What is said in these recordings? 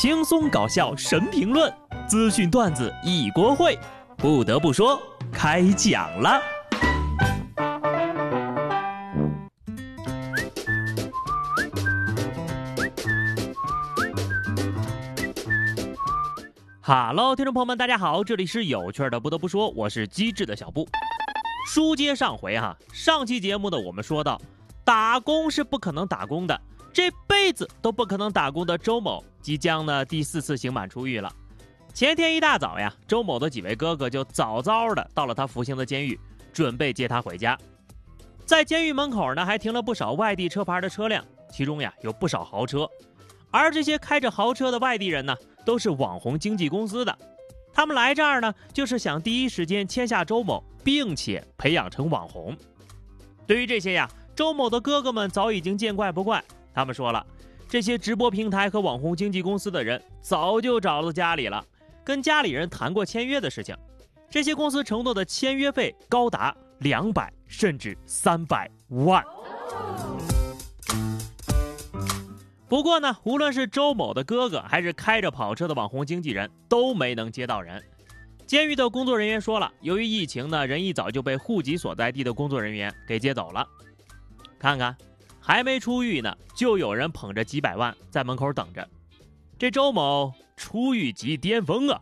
轻松搞笑神评论，资讯段子一锅烩。不得不说，开讲了。哈喽，听众朋友们，大家好，这里是有趣的。不得不说，我是机智的小布。书接上回哈，上期节目呢，我们说到，打工是不可能打工的，这辈子都不可能打工的周某，即将呢第四次刑满出狱了。前天一大早呀，周某的几位哥哥就早早的到了他服刑的监狱，准备接他回家。在监狱门口呢，还停了不少外地车牌的车辆，其中呀有不少豪车。而这些开着豪车的外地人呢，都是网红经纪公司的，他们来这儿呢，就是想第一时间签下周某。并且培养成网红。对于这些呀，周某的哥哥们早已经见怪不怪。他们说了，这些直播平台和网红经纪公司的人早就找到家里了，跟家里人谈过签约的事情。这些公司承诺的签约费高达两百甚至三百万。不过呢，无论是周某的哥哥，还是开着跑车的网红经纪人，都没能接到人。监狱的工作人员说了，由于疫情呢，人一早就被户籍所在地的工作人员给接走了。看看，还没出狱呢，就有人捧着几百万在门口等着。这周某出狱即巅峰啊！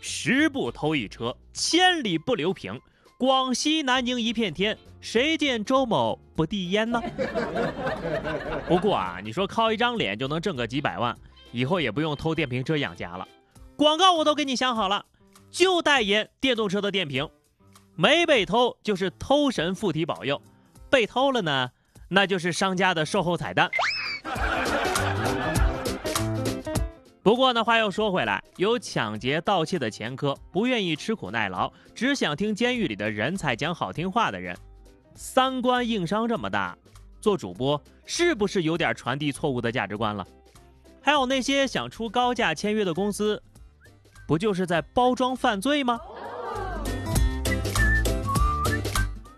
十步偷一车，千里不留平，广西南宁一片天，谁见周某不递烟呢？不过啊，你说靠一张脸就能挣个几百万，以后也不用偷电瓶车养家了。广告我都给你想好了。就代言电动车的电瓶，没被偷就是偷神附体保佑，被偷了呢，那就是商家的售后彩蛋。不过呢，话又说回来，有抢劫盗窃的前科，不愿意吃苦耐劳，只想听监狱里的人才讲好听话的人，三观硬伤这么大，做主播是不是有点传递错误的价值观了？还有那些想出高价签约的公司。不就是在包装犯罪吗？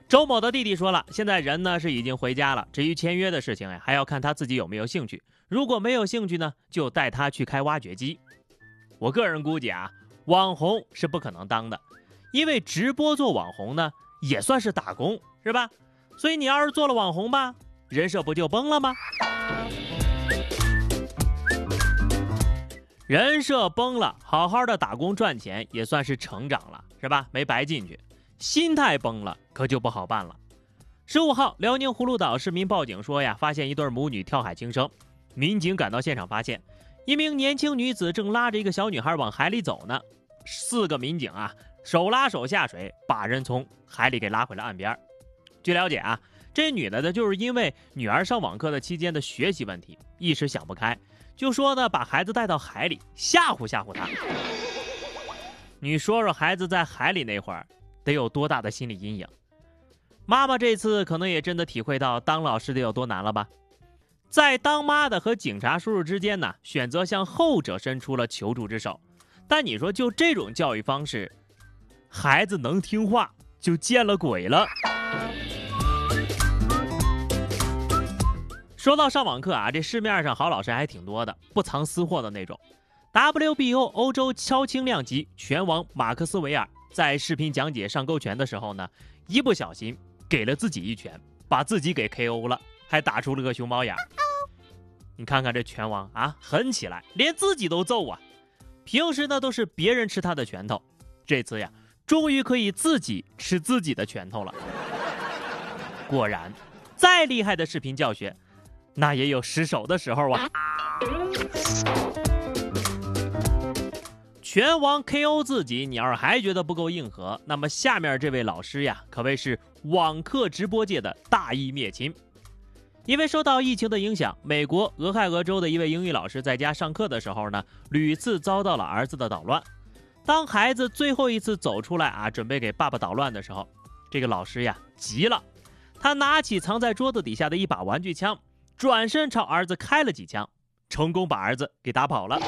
周某的弟弟说了，现在人呢是已经回家了，至于签约的事情呀，还要看他自己有没有兴趣。如果没有兴趣呢，就带他去开挖掘机。我个人估计啊，网红是不可能当的，因为直播做网红呢也算是打工，是吧？所以你要是做了网红吧，人设不就崩了吗？人设崩了，好好的打工赚钱也算是成长了，是吧？没白进去。心态崩了，可就不好办了。十五号，辽宁葫芦岛市民报警说呀，发现一对母女跳海轻生。民警赶到现场，发现一名年轻女子正拉着一个小女孩往海里走呢。四个民警啊，手拉手下水，把人从海里给拉回了岸边。据了解啊，这女的呢，就是因为女儿上网课的期间的学习问题，一时想不开。就说呢，把孩子带到海里吓唬吓唬他。你说说，孩子在海里那会儿得有多大的心理阴影？妈妈这次可能也真的体会到当老师的有多难了吧？在当妈的和警察叔叔之间呢，选择向后者伸出了求助之手。但你说，就这种教育方式，孩子能听话就见了鬼了。说到上网课啊，这市面上好老师还挺多的，不藏私货的那种。WBO 欧洲超轻量级拳王马克斯维尔在视频讲解上勾拳的时候呢，一不小心给了自己一拳，把自己给 KO 了，还打出了个熊猫眼。你看看这拳王啊，狠起来连自己都揍啊！平时呢都是别人吃他的拳头，这次呀，终于可以自己吃自己的拳头了。果然，再厉害的视频教学。那也有失手的时候啊！拳王 KO 自己，你要是还觉得不够硬核，那么下面这位老师呀，可谓是网课直播界的大义灭亲。因为受到疫情的影响，美国俄亥俄州的一位英语老师在家上课的时候呢，屡次遭到了儿子的捣乱。当孩子最后一次走出来啊，准备给爸爸捣乱的时候，这个老师呀急了，他拿起藏在桌子底下的一把玩具枪。转身朝儿子开了几枪，成功把儿子给打跑了。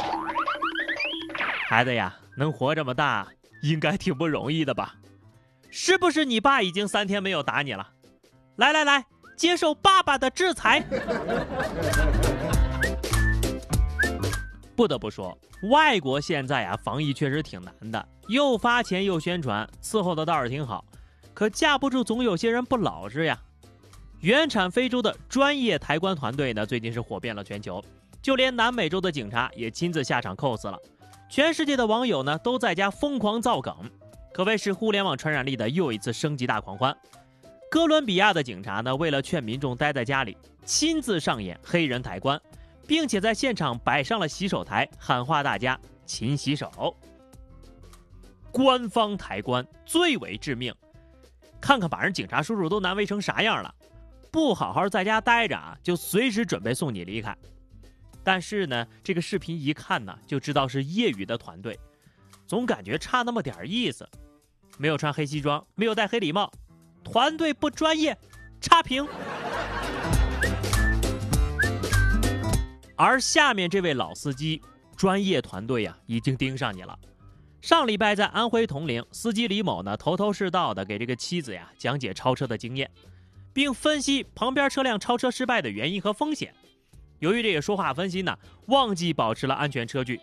孩子呀，能活这么大，应该挺不容易的吧？是不是你爸已经三天没有打你了？来来来，接受爸爸的制裁。不得不说，外国现在啊防疫确实挺难的，又发钱又宣传，伺候的倒是挺好，可架不住总有些人不老实呀。原产非洲的专业抬棺团队呢，最近是火遍了全球，就连南美洲的警察也亲自下场 cos 了，全世界的网友呢都在家疯狂造梗，可谓是互联网传染力的又一次升级大狂欢。哥伦比亚的警察呢，为了劝民众待在家里，亲自上演黑人抬棺。并且在现场摆上了洗手台，喊话大家勤洗手。官方抬棺最为致命，看看把人警察叔叔都难为成啥样了，不好好在家待着啊，就随时准备送你离开。但是呢，这个视频一看呢，就知道是业余的团队，总感觉差那么点意思，没有穿黑西装，没有戴黑礼帽，团队不专业，差评。而下面这位老司机，专业团队呀，已经盯上你了。上礼拜在安徽铜陵，司机李某呢，头头是道的给这个妻子呀讲解超车的经验，并分析旁边车辆超车失败的原因和风险。由于这个说话分心呢，忘记保持了安全车距，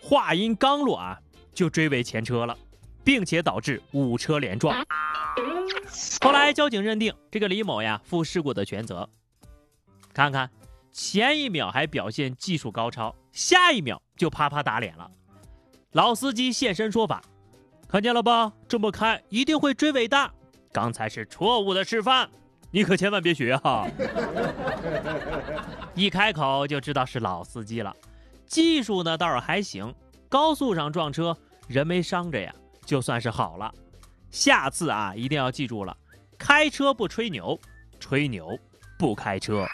话音刚落啊，就追尾前车了，并且导致五车连撞。后来交警认定这个李某呀负事故的全责。看看。前一秒还表现技术高超，下一秒就啪啪打脸了。老司机现身说法，看见了吧？这么开一定会追尾的。刚才是错误的示范，你可千万别学哈。一开口就知道是老司机了，技术呢倒是还行。高速上撞车人没伤着呀，就算是好了。下次啊一定要记住了，开车不吹牛，吹牛不开车。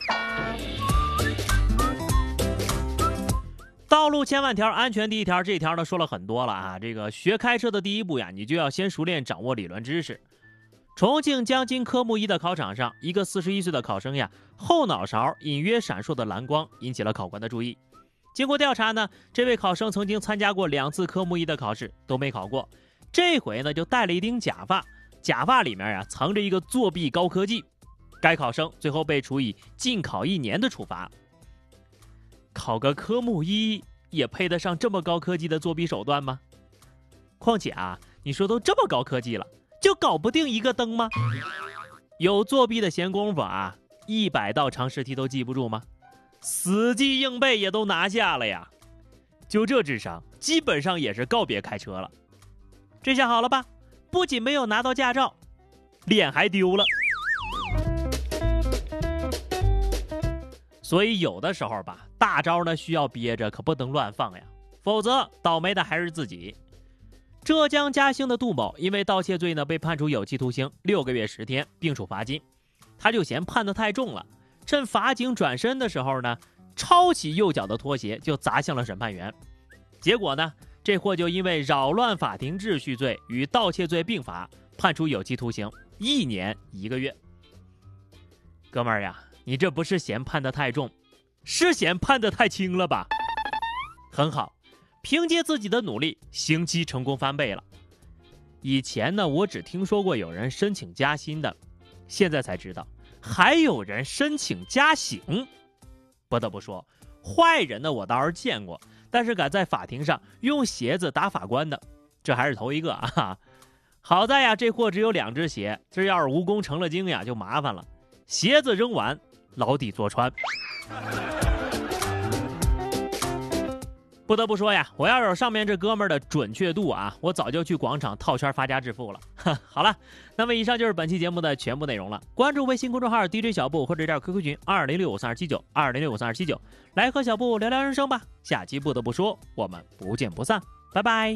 道路千万条，安全第一条。这条呢说了很多了啊。这个学开车的第一步呀，你就要先熟练掌握理论知识。重庆江津科目一的考场上，一个四十一岁的考生呀，后脑勺隐约闪烁的蓝光引起了考官的注意。经过调查呢，这位考生曾经参加过两次科目一的考试，都没考过。这回呢，就戴了一顶假发，假发里面呀藏着一个作弊高科技。该考生最后被处以禁考一年的处罚。考个科目一也配得上这么高科技的作弊手段吗？况且啊，你说都这么高科技了，就搞不定一个灯吗？有作弊的闲工夫啊，一百道常识题都记不住吗？死记硬背也都拿下了呀！就这智商，基本上也是告别开车了。这下好了吧？不仅没有拿到驾照，脸还丢了。所以有的时候吧，大招呢需要憋着，可不能乱放呀，否则倒霉的还是自己。浙江嘉兴的杜某因为盗窃罪呢，被判处有期徒刑六个月十天，并处罚金。他就嫌判的太重了，趁法警转身的时候呢，抄起右脚的拖鞋就砸向了审判员。结果呢，这货就因为扰乱法庭秩序罪与盗窃罪并罚，判处有期徒刑一年一个月。哥们儿呀！你这不是嫌判的太重，是嫌判的太轻了吧？很好，凭借自己的努力，刑期成功翻倍了。以前呢，我只听说过有人申请加薪的，现在才知道还有人申请加刑。不得不说，坏人呢我倒是见过，但是敢在法庭上用鞋子打法官的，这还是头一个啊！好在呀，这货只有两只鞋，这要是蜈蚣成了精呀，就麻烦了。鞋子扔完。牢底坐穿。不得不说呀，我要有上面这哥们儿的准确度啊，我早就去广场套圈发家致富了。好了，那么以上就是本期节目的全部内容了。关注微信公众号 DJ 小布或者加 QQ 群二零六五三二七九二零六五三二七九，来和小布聊聊人生吧。下期不得不说，我们不见不散，拜拜。